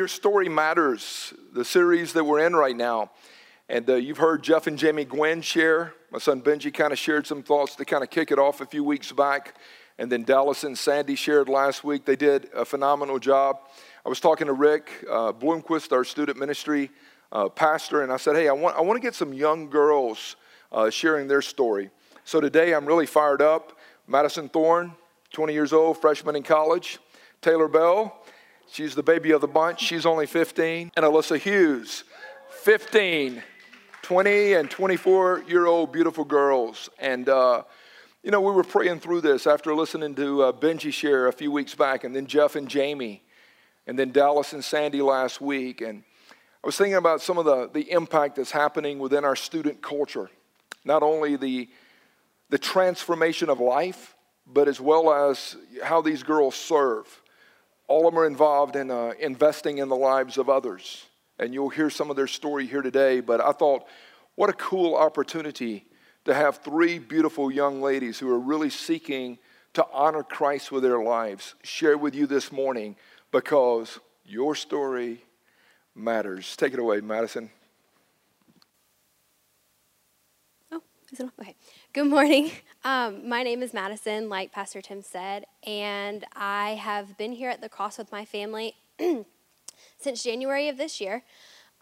Your Story Matters, the series that we're in right now. And uh, you've heard Jeff and Jamie Gwen share. My son Benji kind of shared some thoughts to kind of kick it off a few weeks back. And then Dallas and Sandy shared last week. They did a phenomenal job. I was talking to Rick uh, Bloomquist, our student ministry uh, pastor, and I said, Hey, I want, I want to get some young girls uh, sharing their story. So today I'm really fired up. Madison Thorne, 20 years old, freshman in college. Taylor Bell, she's the baby of the bunch. She's only 15. And Alyssa Hughes, 15, 20, and 24 year old beautiful girls. And, uh, you know, we were praying through this after listening to uh, Benji share a few weeks back, and then Jeff and Jamie, and then Dallas and Sandy last week. And I was thinking about some of the, the impact that's happening within our student culture. Not only the, the transformation of life, but as well as how these girls serve. All of them are involved in uh, investing in the lives of others. And you'll hear some of their story here today. But I thought, what a cool opportunity to have three beautiful young ladies who are really seeking to honor Christ with their lives share with you this morning because your story matters. Take it away, Madison. Oh, is it on? Okay. Good morning. Um, my name is Madison, like Pastor Tim said, and I have been here at the cross with my family since January of this year.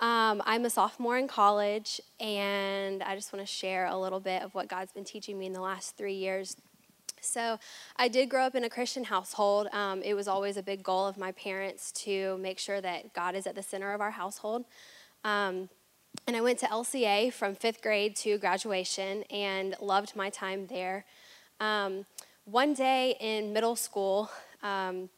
Um, I'm a sophomore in college, and I just want to share a little bit of what God's been teaching me in the last three years. So, I did grow up in a Christian household. Um, it was always a big goal of my parents to make sure that God is at the center of our household. Um, and I went to LCA from fifth grade to graduation and loved my time there. Um, one day in middle school, um,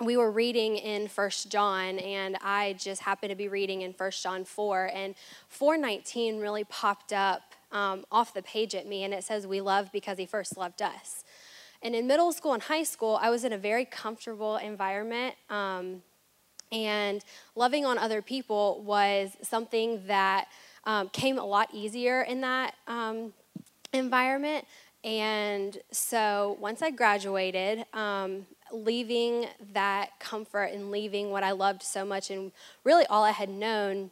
we were reading in First John, and I just happened to be reading in First John 4, and 419 really popped up um, off the page at me, and it says, We love because he first loved us. And in middle school and high school, I was in a very comfortable environment. Um, and loving on other people was something that um, came a lot easier in that um, environment. And so once I graduated, um, leaving that comfort and leaving what I loved so much and really all I had known,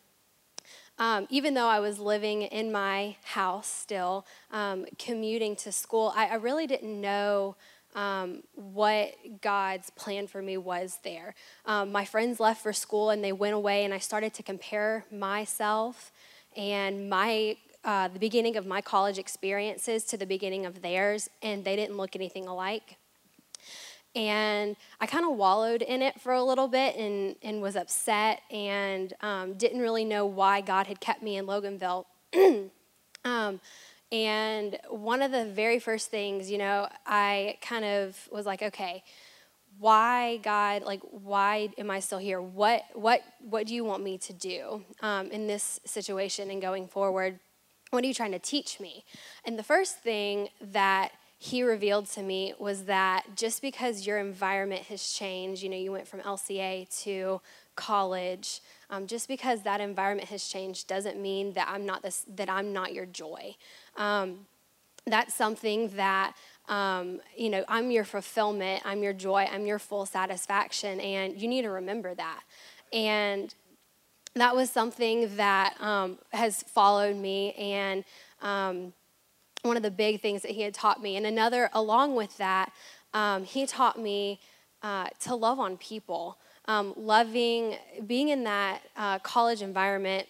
um, even though I was living in my house still, um, commuting to school, I, I really didn't know um, what God's plan for me was there. Um, my friends left for school and they went away, and I started to compare myself and my uh, the beginning of my college experiences to the beginning of theirs, and they didn't look anything alike. And I kind of wallowed in it for a little bit and, and was upset and um, didn't really know why God had kept me in Loganville. and one of the very first things, you know, I kind of was like, okay, why God, like, why am I still here? What, what, what do you want me to do um, in this situation and going forward? What are you trying to teach me? And the first thing that he revealed to me was that just because your environment has changed, you know, you went from LCA to college, um, just because that environment has changed doesn't mean that I'm not this, that I'm not your joy. Um, that's something that um, you know i'm your fulfillment i'm your joy i'm your full satisfaction and you need to remember that. And that was something that um, has followed me and um, one of the big things that he had taught me. And another along with that um, he taught me uh, to love on people. Um, loving being in that uh, college environment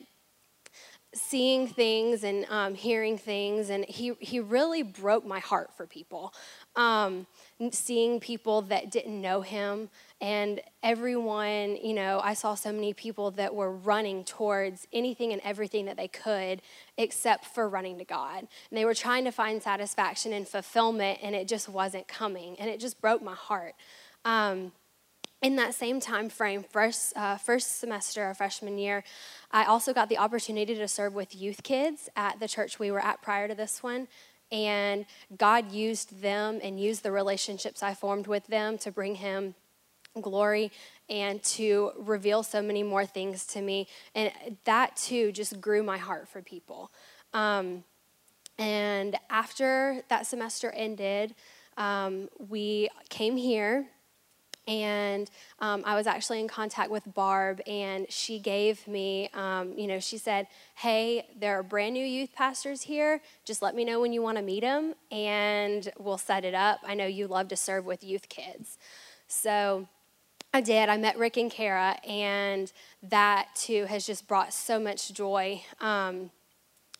seeing things and um, hearing things, and he, he really broke my heart for people. Um, seeing people that didn't know him, and everyone, you know, I saw so many people that were running towards anything and everything that they could except for running to God. And they were trying to find satisfaction and fulfillment, and it just wasn't coming, and it just broke my heart. Um, in that same time frame, first, uh, first semester of freshman year, I also got the opportunity to serve with youth kids at the church we were at prior to this one. And God used them and used the relationships I formed with them to bring Him glory and to reveal so many more things to me. And that too just grew my heart for people. Um, and after that semester ended, um, we came here and um, I was actually in contact with Barb, and she gave me, um, you know, she said, Hey, there are brand new youth pastors here. Just let me know when you want to meet them, and we'll set it up. I know you love to serve with youth kids. So I did. I met Rick and Kara, and that too has just brought so much joy um,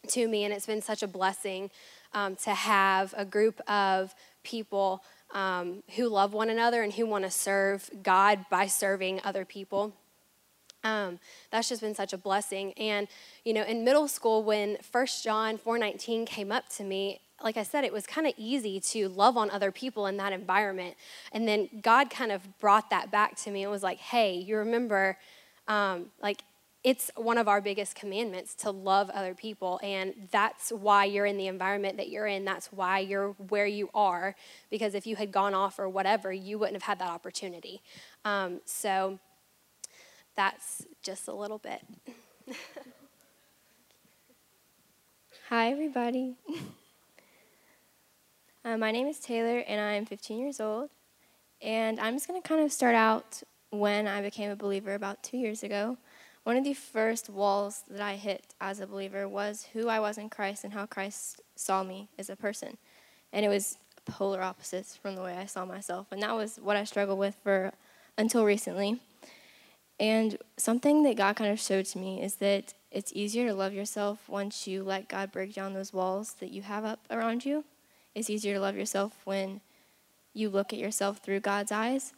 to me, and it's been such a blessing um, to have a group of people um, who love one another and who want to serve God by serving other people. Um, that's just been such a blessing. And you know, in middle school, when First John 4:19 came up to me, like I said, it was kind of easy to love on other people in that environment. And then God kind of brought that back to me and was like, "Hey, you remember, um, like it's one of our biggest commandments to love other people and that's why you're in the environment that you're in. That's why you're where you are because if you had gone off or whatever you wouldn't have had that opportunity. Um, so that's just a little bit. Hi everybody. Uh, my name is taylor and i'm 15 years old and i'm just going to kind of start out when i became a believer about two years ago one of the first walls that I hit as a believer was who I was in Christ and how Christ saw me as a person. And it was polar opposites from the way I saw myself. And that was what I struggled with for until recently. And something that God kind of showed to me is that it's easier to love yourself once you let God break down those walls that you have up around you. It's easier to love yourself when you look at yourself through God's eyes.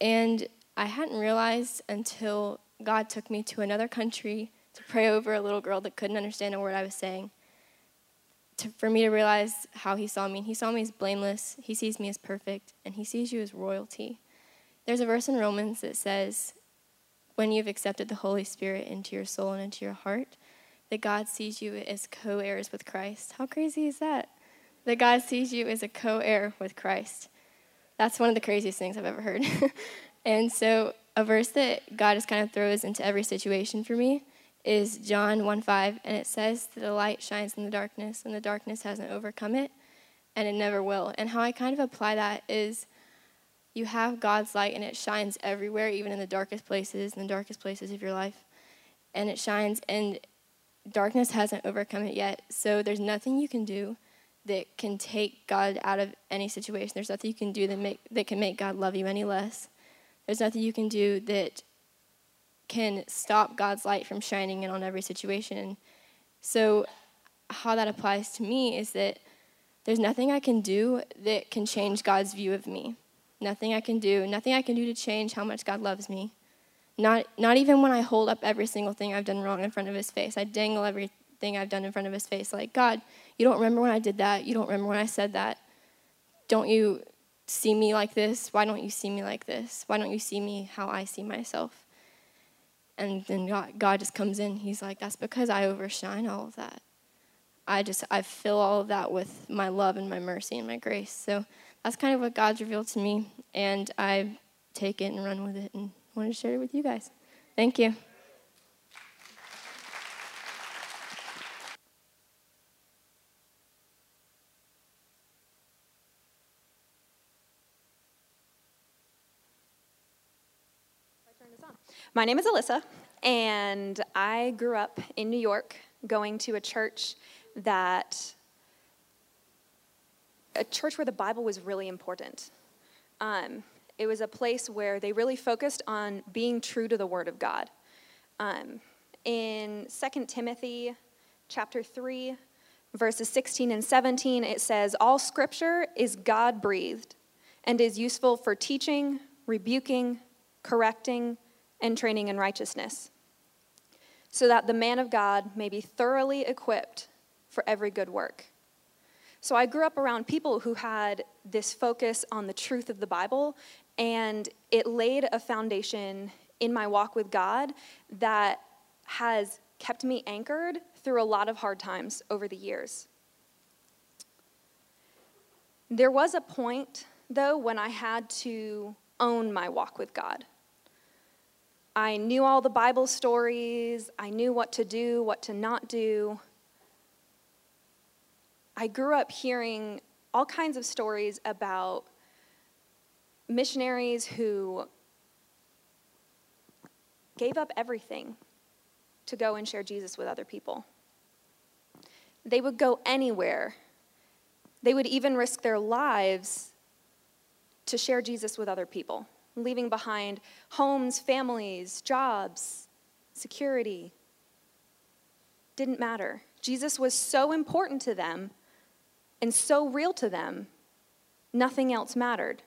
And I hadn't realized until God took me to another country to pray over a little girl that couldn't understand a word I was saying. To, for me to realize how he saw me. He saw me as blameless, he sees me as perfect, and he sees you as royalty. There's a verse in Romans that says, when you've accepted the Holy Spirit into your soul and into your heart, that God sees you as co heirs with Christ. How crazy is that? That God sees you as a co heir with Christ. That's one of the craziest things I've ever heard. and so a verse that God just kind of throws into every situation for me is John 1 5, and it says that the light shines in the darkness, and the darkness hasn't overcome it, and it never will. And how I kind of apply that is you have God's light, and it shines everywhere, even in the darkest places, in the darkest places of your life. And it shines, and darkness hasn't overcome it yet. So there's nothing you can do that can take God out of any situation. There's nothing you can do that, make, that can make God love you any less. There's nothing you can do that can stop God's light from shining in on every situation. So, how that applies to me is that there's nothing I can do that can change God's view of me. Nothing I can do, nothing I can do to change how much God loves me. Not, not even when I hold up every single thing I've done wrong in front of his face. I dangle everything I've done in front of his face. Like, God, you don't remember when I did that. You don't remember when I said that. Don't you see me like this? Why don't you see me like this? Why don't you see me how I see myself? And then God, God just comes in. He's like, that's because I overshine all of that. I just, I fill all of that with my love and my mercy and my grace. So that's kind of what God's revealed to me. And I take it and run with it and wanted to share it with you guys. Thank you. My name is Alyssa, and I grew up in New York going to a church that, a church where the Bible was really important. Um, it was a place where they really focused on being true to the Word of God. Um, in 2 Timothy chapter 3, verses 16 and 17, it says, All scripture is God breathed and is useful for teaching, rebuking, correcting, and training in righteousness, so that the man of God may be thoroughly equipped for every good work. So I grew up around people who had this focus on the truth of the Bible, and it laid a foundation in my walk with God that has kept me anchored through a lot of hard times over the years. There was a point, though, when I had to own my walk with God. I knew all the Bible stories, I knew what to do, what to not do. I grew up hearing all kinds of stories about missionaries who gave up everything to go and share Jesus with other people. They would go anywhere. They would even risk their lives to share Jesus with other people, leaving behind homes, families, jobs, security. Didn't matter. Jesus was so important to them and so real to them, nothing else mattered.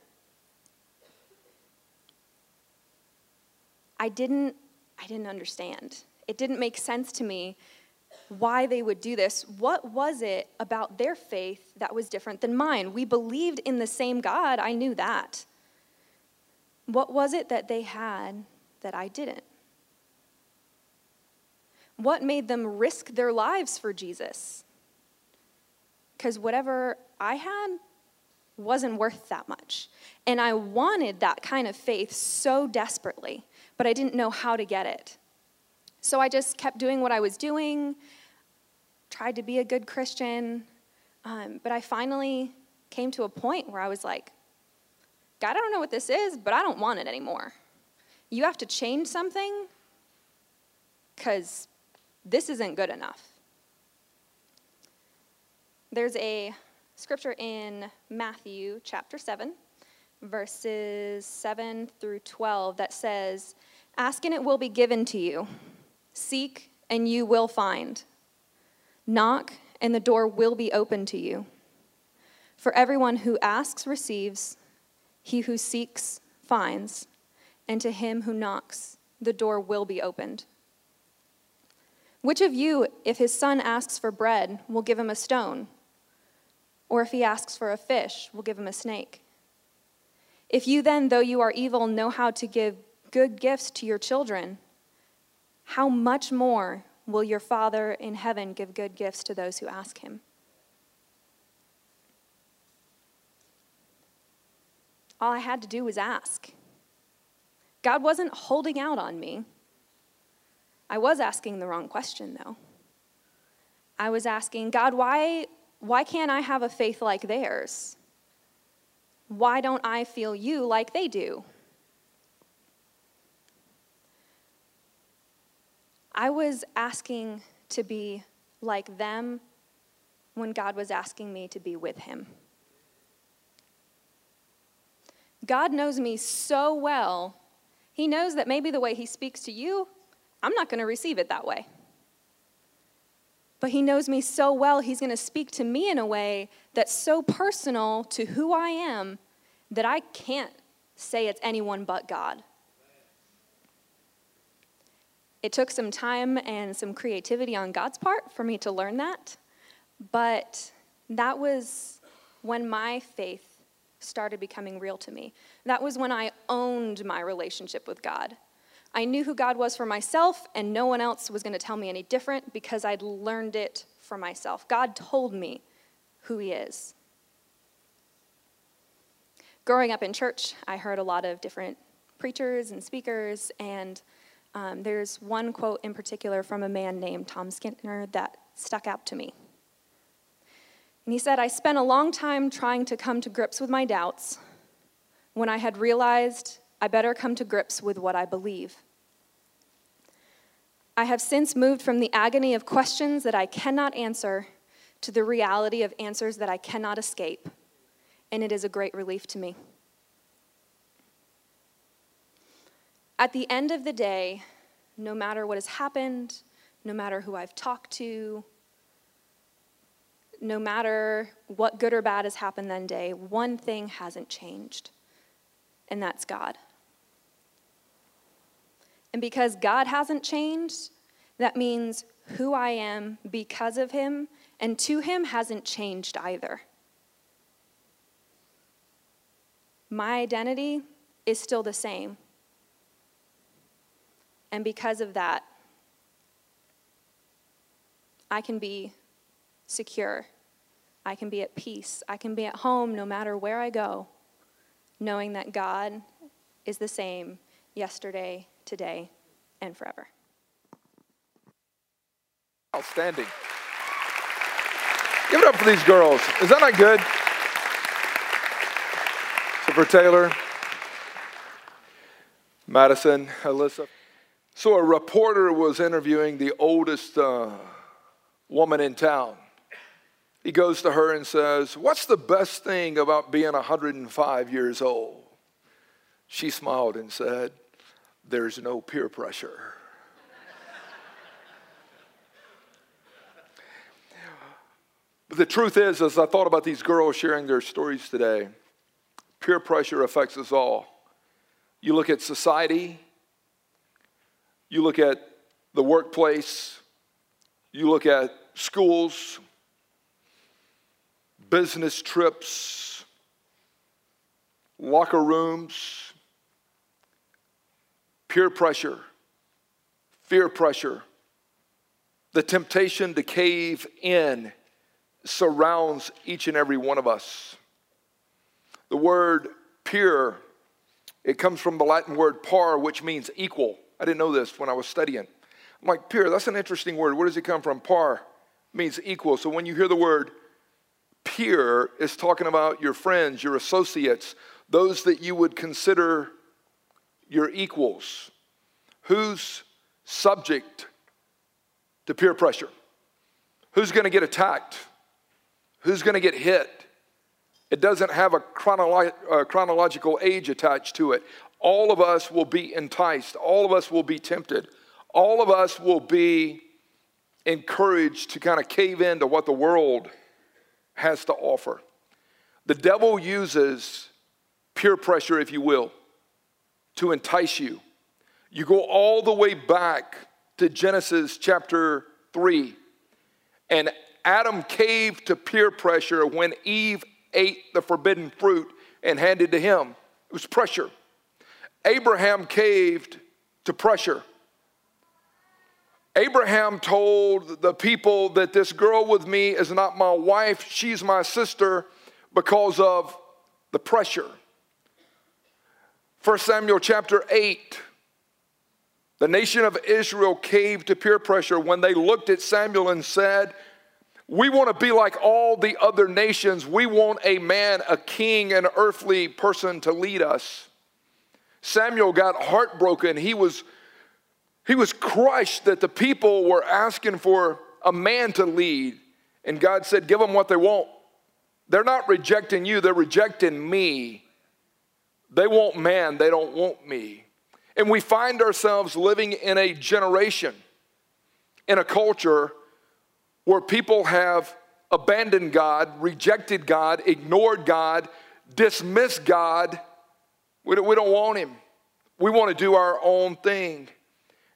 I didn't I didn't understand. It didn't make sense to me why they would do this. What was it about their faith that was different than mine? We believed in the same God, I knew that. What was it that they had that I didn't? What made them risk their lives for Jesus? Because whatever I had wasn't worth that much. And I wanted that kind of faith so desperately, but I didn't know how to get it. So I just kept doing what I was doing, tried to be a good Christian, um, but I finally came to a point where I was like, God, I don't know what this is, but I don't want it anymore. You have to change something because this isn't good enough. There's a scripture in Matthew chapter 7, verses 7 through 12, that says, Ask and it will be given to you. Seek, and you will find. Knock, and the door will be open to you. For everyone who asks receives, he who seeks finds, and to him who knocks, the door will be opened. Which of you, if his son asks for bread, will give him a stone? Or if he asks for a fish, will give him a snake? If you then, though you are evil, know how to give good gifts to your children, how much more will your Father in heaven give good gifts to those who ask him? All I had to do was ask. God wasn't holding out on me. I was asking the wrong question, though. I was asking, God, why, why can't I have a faith like theirs? Why don't I feel you like they do? I was asking to be like them when God was asking me to be with Him. God knows me so well, He knows that maybe the way He speaks to you, I'm not going to receive it that way. But He knows me so well, He's going to speak to me in a way that's so personal to who I am that I can't say it's anyone but God. It took some time and some creativity on God's part for me to learn that, but that was when my faith started becoming real to me. That was when I owned my relationship with God. I knew who God was for myself, and no one else was going to tell me any different because I'd learned it for myself. God told me who He is. Growing up in church, I heard a lot of different preachers and speakers, and um, there's one quote in particular from a man named Tom Skinner that stuck out to me. And he said, I spent a long time trying to come to grips with my doubts when I had realized I better come to grips with what I believe. I have since moved from the agony of questions that I cannot answer to the reality of answers that I cannot escape, and it is a great relief to me. At the end of the day, no matter what has happened, no matter who I've talked to, no matter what good or bad has happened that day, one thing hasn't changed, and that's God. And because God hasn't changed, that means who I am because of Him and to Him hasn't changed either. My identity is still the same. And because of that, I can be secure. I can be at peace. I can be at home no matter where I go, knowing that God is the same yesterday, today, and forever. Outstanding. Give it up for these girls. Is that not good? So for Taylor, Madison, Alyssa. So, a reporter was interviewing the oldest uh, woman in town. He goes to her and says, What's the best thing about being 105 years old? She smiled and said, There's no peer pressure. but the truth is, as I thought about these girls sharing their stories today, peer pressure affects us all. You look at society, you look at the workplace, you look at schools, business trips, locker rooms, peer pressure, fear pressure, the temptation to cave in surrounds each and every one of us. The word peer, it comes from the Latin word par, which means equal. I didn't know this when I was studying. I'm like, peer, that's an interesting word. Where does it come from? Par means equal. So when you hear the word peer, is talking about your friends, your associates, those that you would consider your equals. Who's subject to peer pressure? Who's going to get attacked? Who's going to get hit? It doesn't have a chronolo- uh, chronological age attached to it. All of us will be enticed. All of us will be tempted. All of us will be encouraged to kind of cave into what the world has to offer. The devil uses peer pressure, if you will, to entice you. You go all the way back to Genesis chapter 3, and Adam caved to peer pressure when Eve ate the forbidden fruit and handed to him. It was pressure. Abraham caved to pressure. Abraham told the people that this girl with me is not my wife, she's my sister because of the pressure. 1 Samuel chapter 8. The nation of Israel caved to peer pressure when they looked at Samuel and said, We want to be like all the other nations. We want a man, a king, an earthly person to lead us. Samuel got heartbroken. He was he was crushed that the people were asking for a man to lead. And God said, Give them what they want. They're not rejecting you, they're rejecting me. They want man, they don't want me. And we find ourselves living in a generation, in a culture where people have abandoned God, rejected God, ignored God, dismissed God. We don't, we don't want Him. We want to do our own thing.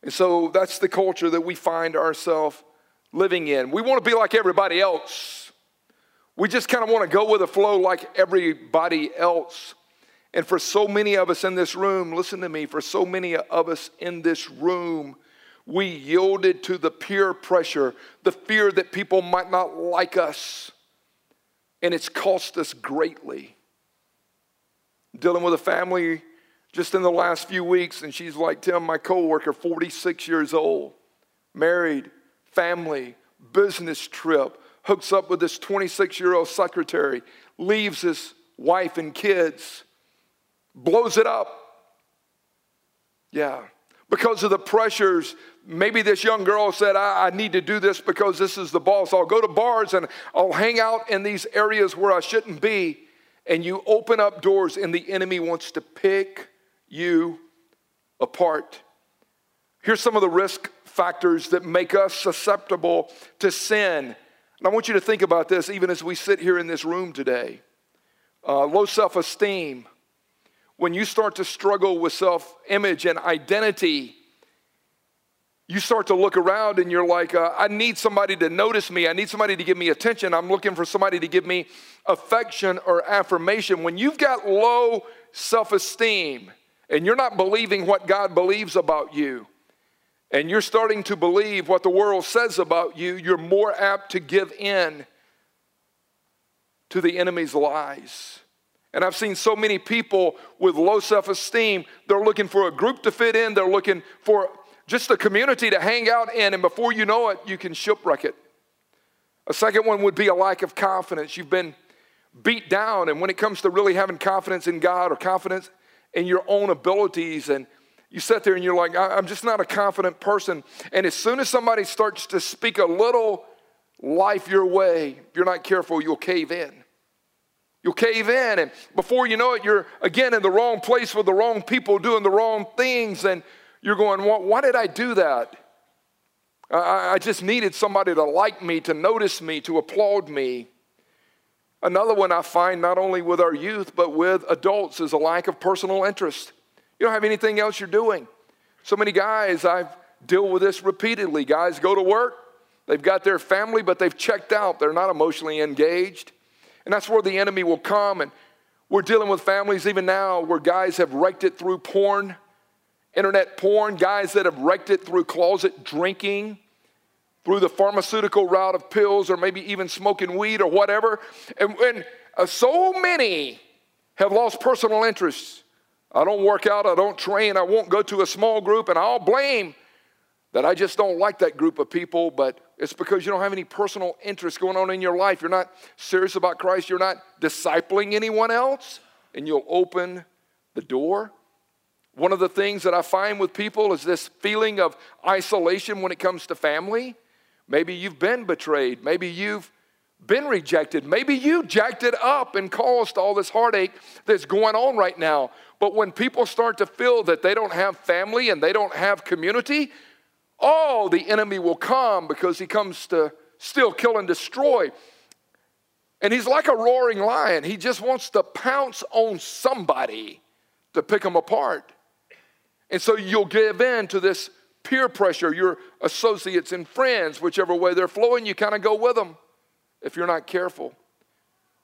And so that's the culture that we find ourselves living in. We want to be like everybody else. We just kind of want to go with the flow like everybody else. And for so many of us in this room, listen to me, for so many of us in this room, we yielded to the peer pressure, the fear that people might not like us. And it's cost us greatly. Dealing with a family just in the last few weeks, and she's like Tim, my coworker, 46 years old, married, family, business trip, hooks up with this 26 year old secretary, leaves his wife and kids, blows it up. Yeah. Because of the pressures, maybe this young girl said, I, I, need to do this because this is the boss. I'll go to bars and I'll hang out in these areas where I shouldn't be. And you open up doors, and the enemy wants to pick you apart. Here's some of the risk factors that make us susceptible to sin. And I want you to think about this even as we sit here in this room today. Uh, low self esteem. When you start to struggle with self image and identity, you start to look around and you're like, uh, I need somebody to notice me. I need somebody to give me attention. I'm looking for somebody to give me affection or affirmation. When you've got low self esteem, and you're not believing what God believes about you, and you're starting to believe what the world says about you, you're more apt to give in to the enemy's lies. And I've seen so many people with low self esteem, they're looking for a group to fit in, they're looking for just a community to hang out in, and before you know it, you can shipwreck it. A second one would be a lack of confidence. You've been beat down, and when it comes to really having confidence in God or confidence in your own abilities and you sit there and you're like, I'm just not a confident person. And as soon as somebody starts to speak a little life your way, if you're not careful, you'll cave in. You'll cave in, and before you know it, you're again in the wrong place with the wrong people doing the wrong things, and you're going, Why, why did I do that? I, I just needed somebody to like me, to notice me, to applaud me. Another one I find not only with our youth, but with adults is a lack of personal interest. You don't have anything else you're doing. So many guys, I've dealt with this repeatedly. Guys go to work, they've got their family, but they've checked out. They're not emotionally engaged. And that's where the enemy will come. And we're dealing with families even now where guys have wrecked it through porn, internet porn, guys that have wrecked it through closet drinking, through the pharmaceutical route of pills, or maybe even smoking weed or whatever. And, and uh, so many have lost personal interests. I don't work out, I don't train, I won't go to a small group, and I'll blame that I just don't like that group of people, but it's because you don't have any personal interest going on in your life. You're not serious about Christ, you're not discipling anyone else, and you'll open the door. One of the things that I find with people is this feeling of isolation when it comes to family. Maybe you've been betrayed, maybe you've been rejected, maybe you jacked it up and caused all this heartache that's going on right now. But when people start to feel that they don't have family and they don't have community, oh, the enemy will come because he comes to steal, kill, and destroy. And he's like a roaring lion. He just wants to pounce on somebody to pick them apart. And so you'll give in to this peer pressure. Your associates and friends, whichever way they're flowing, you kind of go with them if you're not careful.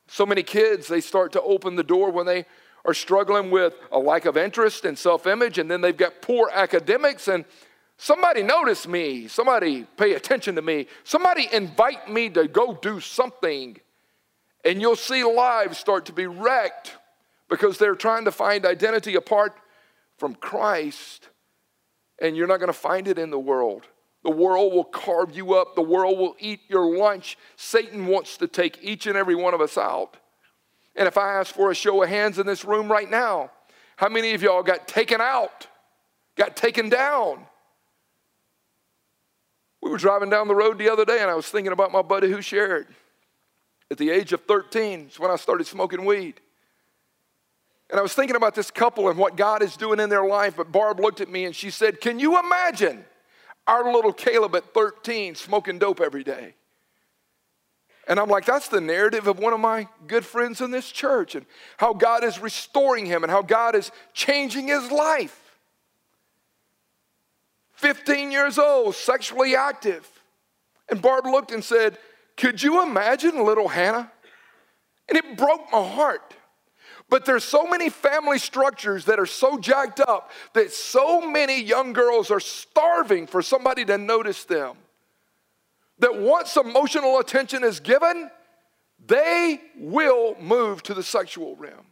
So many kids, they start to open the door when they are struggling with a lack of interest and self image, and then they've got poor academics, and somebody notice me, somebody pay attention to me, somebody invite me to go do something. And you'll see lives start to be wrecked because they're trying to find identity apart from Christ, and you're not going to find it in the world. The world will carve you up. The world will eat your lunch. Satan wants to take each and every one of us out. And if I ask for a show of hands in this room right now, how many of y'all got taken out, got taken down? We were driving down the road the other day and I was thinking about my buddy who shared. At the age of 13 is when I started smoking weed. And I was thinking about this couple and what God is doing in their life. But Barb looked at me and she said, Can you imagine our little Caleb at 13 smoking dope every day. And I'm like, that's the narrative of one of my good friends in this church and how God is restoring him and how God is changing his life. 15 years old, sexually active. And Barb looked and said, Could you imagine little Hannah? And it broke my heart. But there's so many family structures that are so jacked up that so many young girls are starving for somebody to notice them. That once emotional attention is given, they will move to the sexual realm.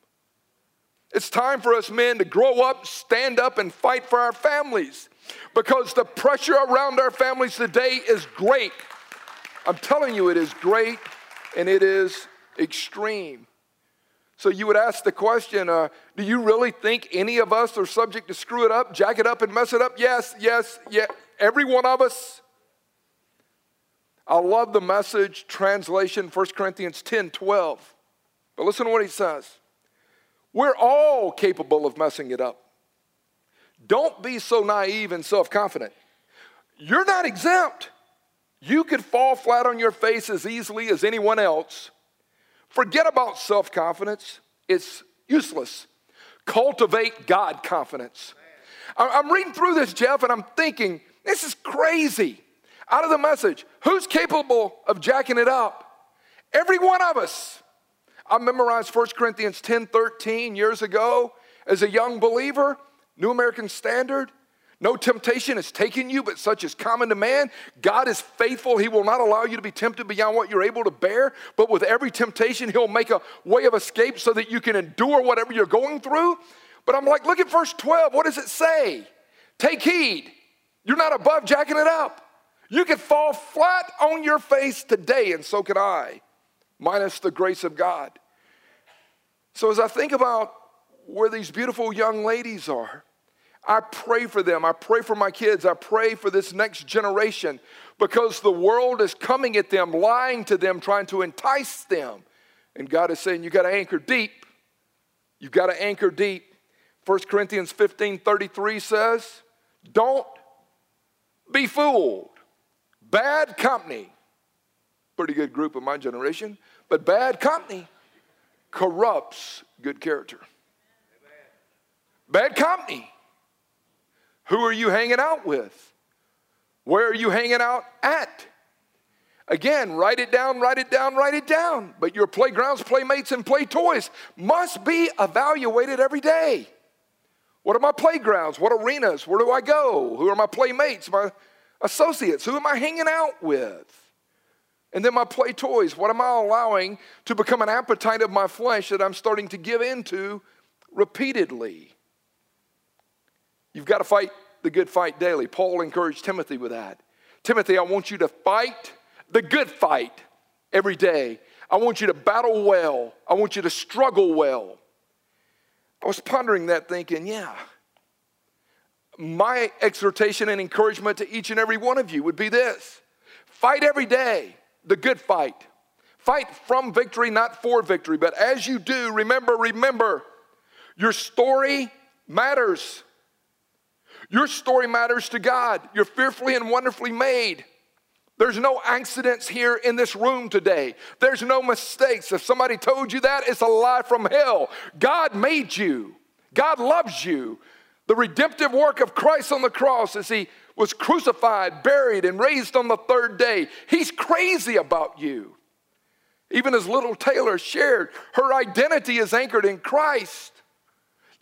It's time for us men to grow up, stand up, and fight for our families because the pressure around our families today is great. I'm telling you, it is great and it is extreme. So you would ask the question uh, Do you really think any of us are subject to screw it up, jack it up, and mess it up? Yes, yes, yeah. Every one of us. I love the message translation, 1 Corinthians 10 12. But listen to what he says. We're all capable of messing it up. Don't be so naive and self confident. You're not exempt. You could fall flat on your face as easily as anyone else Forget about self confidence, it's useless. Cultivate God confidence. I'm reading through this, Jeff, and I'm thinking, this is crazy. Out of the message, who's capable of jacking it up? Every one of us. I memorized 1 Corinthians 10 13 years ago as a young believer, New American Standard. No temptation has taken you, but such is common to man. God is faithful. He will not allow you to be tempted beyond what you're able to bear. But with every temptation, He'll make a way of escape so that you can endure whatever you're going through. But I'm like, look at verse 12. What does it say? Take heed. You're not above jacking it up. You could fall flat on your face today, and so could I, minus the grace of God. So as I think about where these beautiful young ladies are, I pray for them. I pray for my kids. I pray for this next generation because the world is coming at them, lying to them, trying to entice them. And God is saying, You got to anchor deep. You've got to anchor deep. 1 Corinthians 15 33 says, Don't be fooled. Bad company, pretty good group of my generation, but bad company corrupts good character. Bad company. Who are you hanging out with? Where are you hanging out at? Again, write it down, write it down, write it down. But your playgrounds, playmates, and play toys must be evaluated every day. What are my playgrounds? What arenas? Where do I go? Who are my playmates, my associates? Who am I hanging out with? And then my play toys. What am I allowing to become an appetite of my flesh that I'm starting to give into repeatedly? You've got to fight the good fight daily. Paul encouraged Timothy with that. Timothy, I want you to fight the good fight every day. I want you to battle well. I want you to struggle well. I was pondering that thinking, yeah, my exhortation and encouragement to each and every one of you would be this fight every day, the good fight. Fight from victory, not for victory. But as you do, remember, remember, your story matters. Your story matters to God. You're fearfully and wonderfully made. There's no accidents here in this room today. There's no mistakes. If somebody told you that, it's a lie from hell. God made you, God loves you. The redemptive work of Christ on the cross as he was crucified, buried, and raised on the third day, he's crazy about you. Even as little Taylor shared, her identity is anchored in Christ.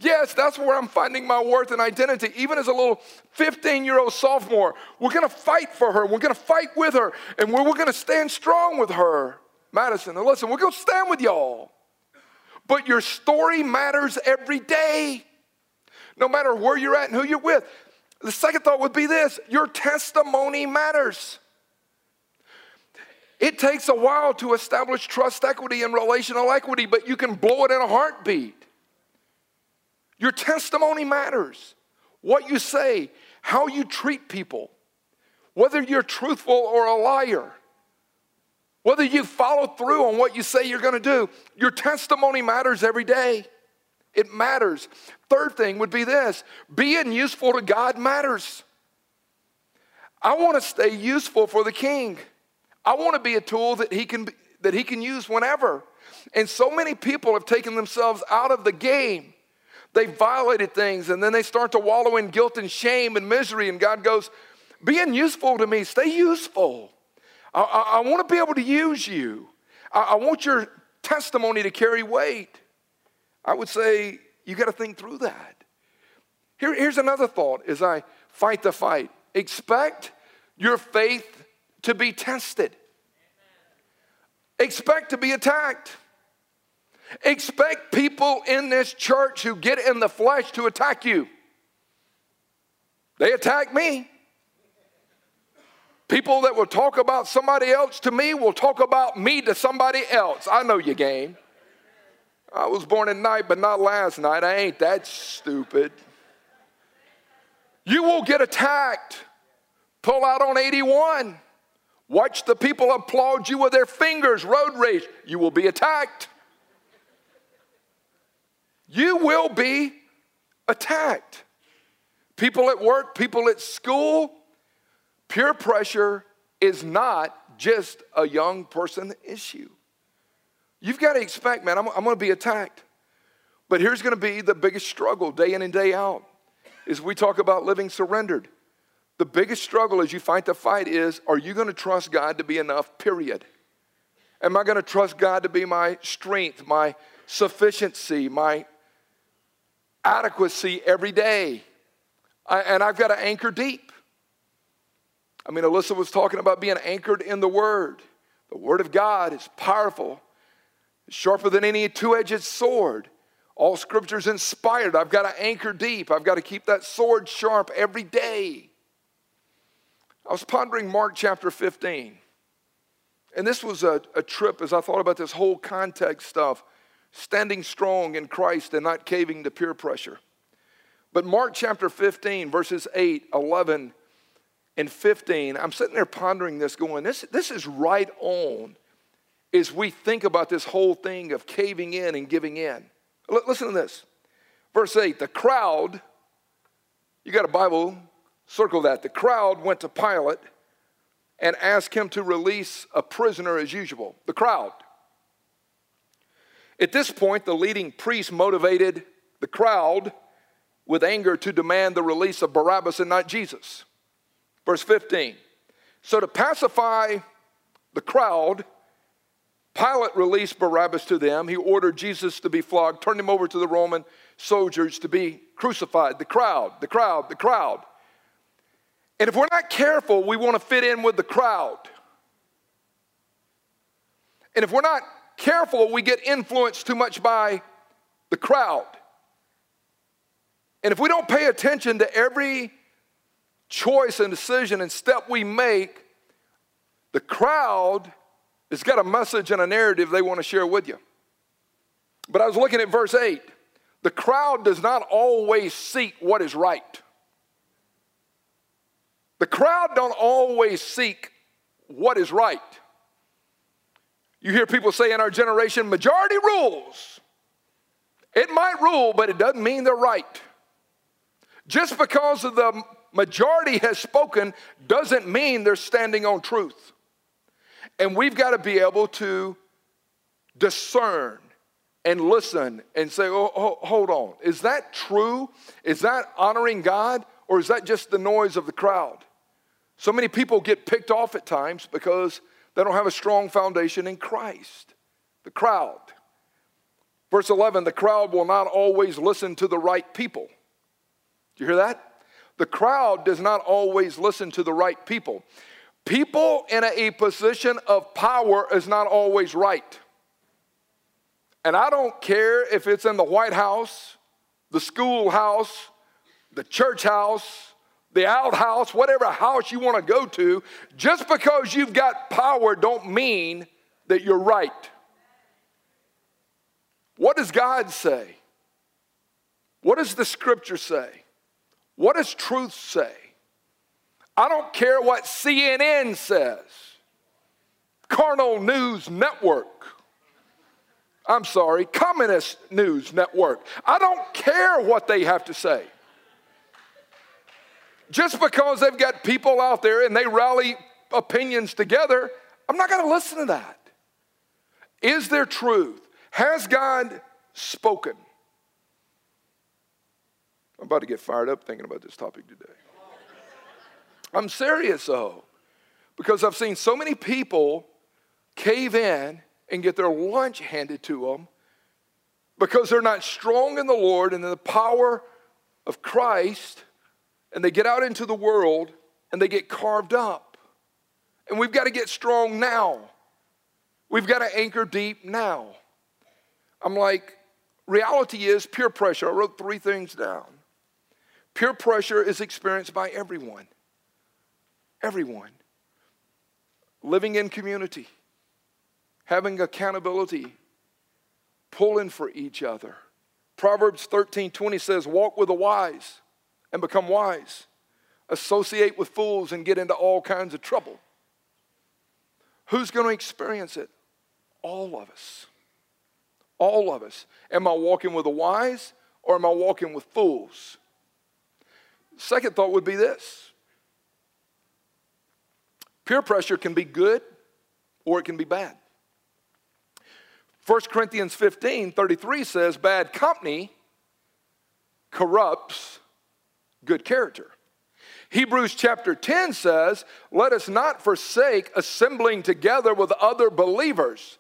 Yes, that's where I'm finding my worth and identity. Even as a little 15 year old sophomore, we're gonna fight for her. We're gonna fight with her, and we're, we're gonna stand strong with her. Madison, and listen, we're gonna stand with y'all. But your story matters every day, no matter where you're at and who you're with. The second thought would be this your testimony matters. It takes a while to establish trust equity and relational equity, but you can blow it in a heartbeat. Your testimony matters. What you say, how you treat people, whether you're truthful or a liar, whether you follow through on what you say you're going to do, your testimony matters every day. It matters. Third thing would be this being useful to God matters. I want to stay useful for the king. I want to be a tool that he can that he can use whenever. And so many people have taken themselves out of the game they violated things and then they start to wallow in guilt and shame and misery. And God goes, Being useful to me, stay useful. I, I, I want to be able to use you. I, I want your testimony to carry weight. I would say you got to think through that. Here, here's another thought as I fight the fight expect your faith to be tested, expect to be attacked. Expect people in this church who get in the flesh to attack you. They attack me. People that will talk about somebody else to me will talk about me to somebody else. I know your game. I was born at night, but not last night. I ain't that stupid. You will get attacked. Pull out on 81. Watch the people applaud you with their fingers, road rage. You will be attacked you will be attacked. People at work, people at school, peer pressure is not just a young person issue. You've got to expect, man, I'm, I'm going to be attacked. But here's going to be the biggest struggle day in and day out is we talk about living surrendered. The biggest struggle as you fight the fight is are you going to trust God to be enough, period? Am I going to trust God to be my strength, my sufficiency, my adequacy every day. I, and I've got to anchor deep. I mean, Alyssa was talking about being anchored in the Word. The Word of God is powerful, it's sharper than any two edged sword. All scripture is inspired. I've got to anchor deep. I've got to keep that sword sharp every day. I was pondering Mark chapter 15. And this was a, a trip as I thought about this whole context stuff standing strong in Christ and not caving to peer pressure. But Mark chapter 15, verses 8, 11, and 15, I'm sitting there pondering this, going, this, this is right on as we think about this whole thing of caving in and giving in. L- listen to this. Verse 8 the crowd, you got a Bible, circle that. The crowd went to Pilate and asked him to release a prisoner as usual. The crowd. At this point, the leading priest motivated the crowd with anger to demand the release of Barabbas and not Jesus. Verse 15. So, to pacify the crowd, Pilate released Barabbas to them. He ordered Jesus to be flogged, turned him over to the Roman soldiers to be crucified. The crowd, the crowd, the crowd. And if we're not careful, we want to fit in with the crowd. And if we're not careful, we get influenced too much by the crowd. And if we don't pay attention to every choice and decision and step we make, the crowd has got a message and a narrative they want to share with you. But I was looking at verse 8. The crowd does not always seek what is right. The crowd don't always seek what is right. You hear people say in our generation, majority rules. It might rule, but it doesn't mean they're right. Just because of the majority has spoken doesn't mean they're standing on truth. And we've got to be able to discern and listen and say, oh, oh, hold on, is that true? Is that honoring God? Or is that just the noise of the crowd? So many people get picked off at times because they don't have a strong foundation in Christ. The crowd. Verse 11 the crowd will not always listen to the right people. Do you hear that? The crowd does not always listen to the right people. People in a position of power is not always right. And I don't care if it's in the White House, the schoolhouse, the church house, the outhouse, whatever house you want to go to, just because you've got power don't mean that you're right. What does God say? What does the scripture say? What does truth say? I don't care what CNN says, Carnal News Network. I'm sorry, Communist News Network. I don't care what they have to say. Just because they've got people out there and they rally opinions together, I'm not going to listen to that. Is there truth? Has God spoken? I'm about to get fired up thinking about this topic today. I'm serious though, because I've seen so many people cave in and get their lunch handed to them because they're not strong in the Lord and in the power of Christ, and they get out into the world and they get carved up. And we've got to get strong now. We've got to anchor deep now. I'm like, reality is peer pressure. I wrote three things down. Peer pressure is experienced by everyone. Everyone. Living in community, having accountability, pulling for each other. Proverbs 13 20 says, Walk with the wise and become wise. Associate with fools and get into all kinds of trouble. Who's going to experience it? All of us. All of us. Am I walking with the wise or am I walking with fools? Second thought would be this peer pressure can be good or it can be bad. 1 Corinthians 15 33 says, Bad company corrupts good character. Hebrews chapter 10 says, Let us not forsake assembling together with other believers,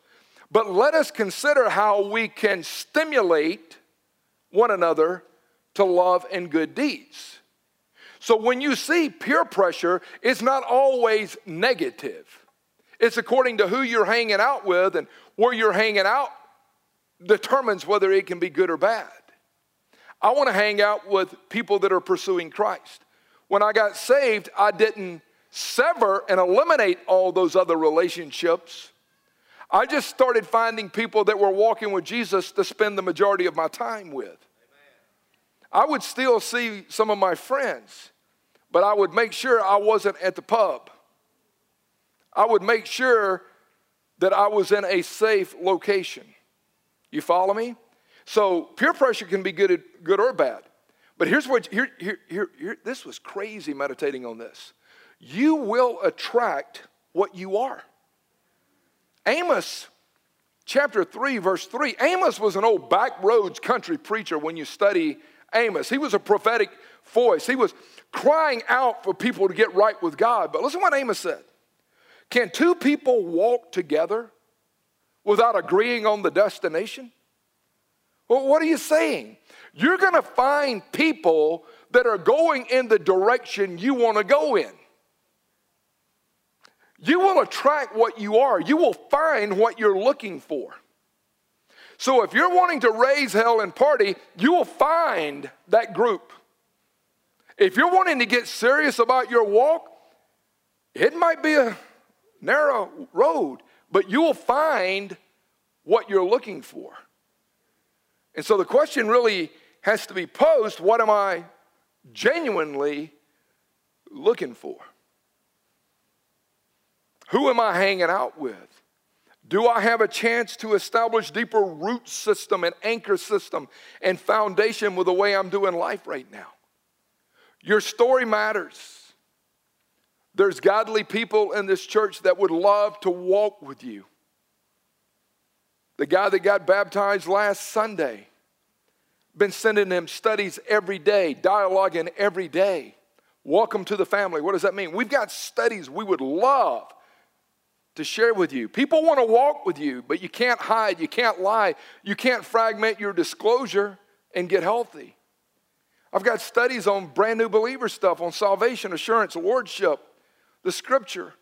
but let us consider how we can stimulate one another to love and good deeds. So when you see peer pressure, it's not always negative. It's according to who you're hanging out with and where you're hanging out determines whether it can be good or bad. I want to hang out with people that are pursuing Christ. When I got saved, I didn't sever and eliminate all those other relationships. I just started finding people that were walking with Jesus to spend the majority of my time with. I would still see some of my friends, but I would make sure I wasn't at the pub. I would make sure that I was in a safe location. You follow me? So peer pressure can be good, good or bad. But here's what, here, here, here, here, this was crazy meditating on this. You will attract what you are. Amos chapter 3, verse 3. Amos was an old backroads country preacher when you study Amos. He was a prophetic voice. He was crying out for people to get right with God. But listen what Amos said Can two people walk together without agreeing on the destination? Well, what are you saying? You're going to find people that are going in the direction you want to go in. You will attract what you are. You will find what you're looking for. So if you're wanting to raise hell and party, you will find that group. If you're wanting to get serious about your walk, it might be a narrow road, but you will find what you're looking for. And so the question really has to be posed what am I genuinely looking for? Who am I hanging out with? Do I have a chance to establish deeper root system and anchor system and foundation with the way I'm doing life right now? Your story matters. There's godly people in this church that would love to walk with you. The guy that got baptized last Sunday, been sending them studies every day, dialoguing every day. Welcome to the family. What does that mean? We've got studies we would love to share with you. People want to walk with you, but you can't hide, you can't lie, you can't fragment your disclosure and get healthy. I've got studies on brand new believer stuff, on salvation, assurance, lordship, the scripture,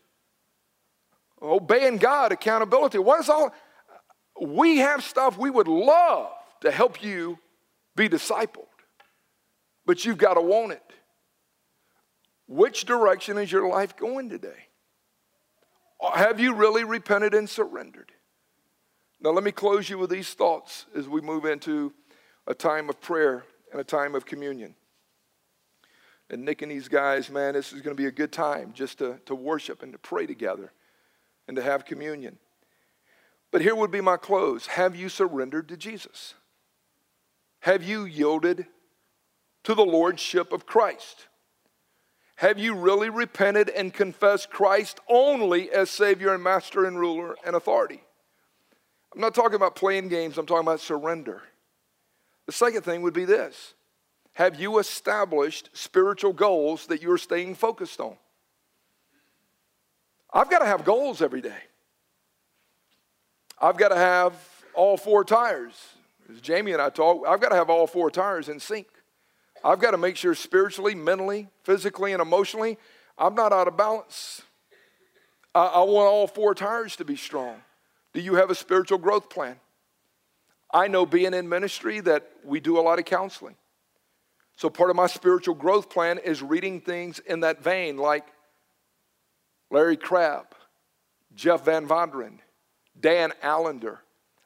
obeying God, accountability. What is all? We have stuff we would love to help you be discipled, but you've got to want it. Which direction is your life going today? Have you really repented and surrendered? Now, let me close you with these thoughts as we move into a time of prayer and a time of communion. And Nick and these guys, man, this is going to be a good time just to, to worship and to pray together and to have communion. But here would be my close Have you surrendered to Jesus? Have you yielded to the Lordship of Christ? Have you really repented and confessed Christ only as Savior and Master and ruler and authority? I'm not talking about playing games, I'm talking about surrender. The second thing would be this Have you established spiritual goals that you're staying focused on? I've got to have goals every day. I've got to have all four tires. Jamie and I talk, I've got to have all four tires in sync. I've got to make sure spiritually, mentally, physically, and emotionally, I'm not out of balance. I, I want all four tires to be strong. Do you have a spiritual growth plan? I know being in ministry that we do a lot of counseling. So part of my spiritual growth plan is reading things in that vein, like Larry Crabb, Jeff Van Vonderen, Dan Allender.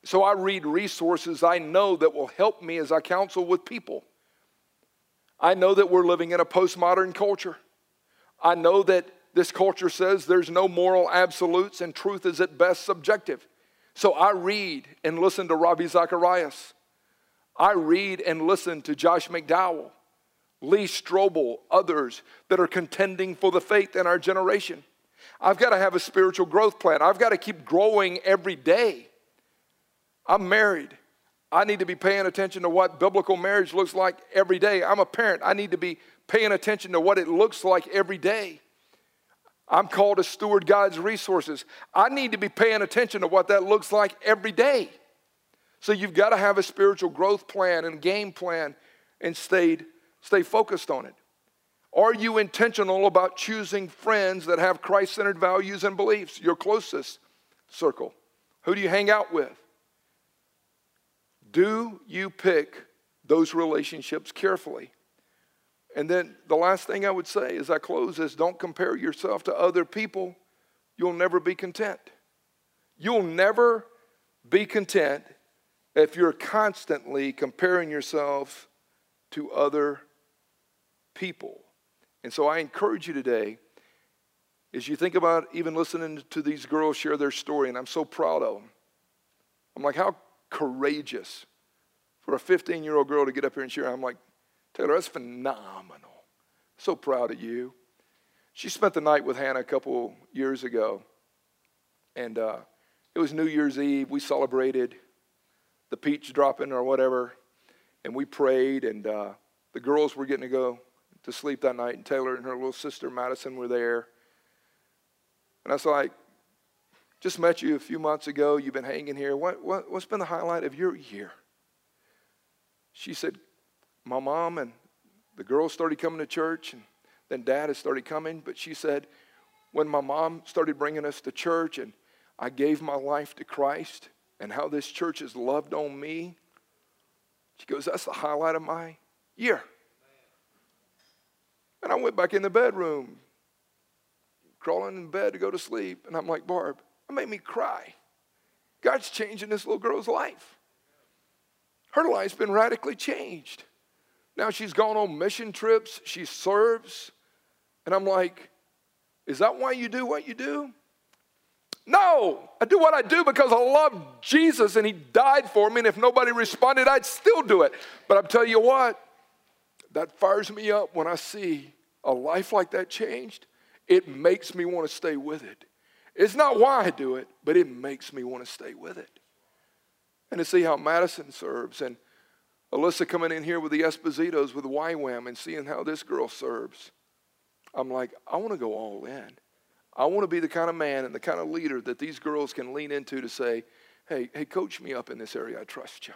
So I read resources I know that will help me as I counsel with people. I know that we're living in a postmodern culture. I know that this culture says there's no moral absolutes and truth is at best subjective. So I read and listen to Ravi Zacharias. I read and listen to Josh McDowell, Lee Strobel, others that are contending for the faith in our generation. I've got to have a spiritual growth plan. I've got to keep growing every day. I'm married. I need to be paying attention to what biblical marriage looks like every day. I'm a parent. I need to be paying attention to what it looks like every day. I'm called to steward God's resources. I need to be paying attention to what that looks like every day. So you've got to have a spiritual growth plan and game plan and stay, stay focused on it. Are you intentional about choosing friends that have Christ centered values and beliefs? Your closest circle. Who do you hang out with? Do you pick those relationships carefully? And then the last thing I would say as I close is don't compare yourself to other people. You'll never be content. You'll never be content if you're constantly comparing yourself to other people. And so I encourage you today, as you think about even listening to these girls share their story, and I'm so proud of them. I'm like, how courageous for a 15 year old girl to get up here and share. I'm like, Taylor, that's phenomenal. So proud of you. She spent the night with Hannah a couple years ago, and uh, it was New Year's Eve. We celebrated the peach dropping or whatever, and we prayed, and uh, the girls were getting to go to sleep that night, and Taylor and her little sister Madison were there. And I was like, just met you a few months ago. You've been hanging here. What, what, what's been the highlight of your year? She said, My mom and the girls started coming to church, and then dad has started coming. But she said, When my mom started bringing us to church, and I gave my life to Christ, and how this church has loved on me, she goes, That's the highlight of my year. And I went back in the bedroom, crawling in bed to go to sleep. And I'm like, Barb, it made me cry. God's changing this little girl's life. Her life's been radically changed. Now she's gone on mission trips, she serves. And I'm like, is that why you do what you do? No, I do what I do because I love Jesus and He died for me. And if nobody responded, I'd still do it. But I'm telling you what, that fires me up when I see a life like that changed. It makes me want to stay with it. It's not why I do it, but it makes me want to stay with it. And to see how Madison serves and Alyssa coming in here with the Espositos with YWAM and seeing how this girl serves. I'm like, I want to go all in. I want to be the kind of man and the kind of leader that these girls can lean into to say, hey, hey, coach me up in this area. I trust you.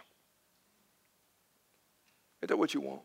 Is that what you want?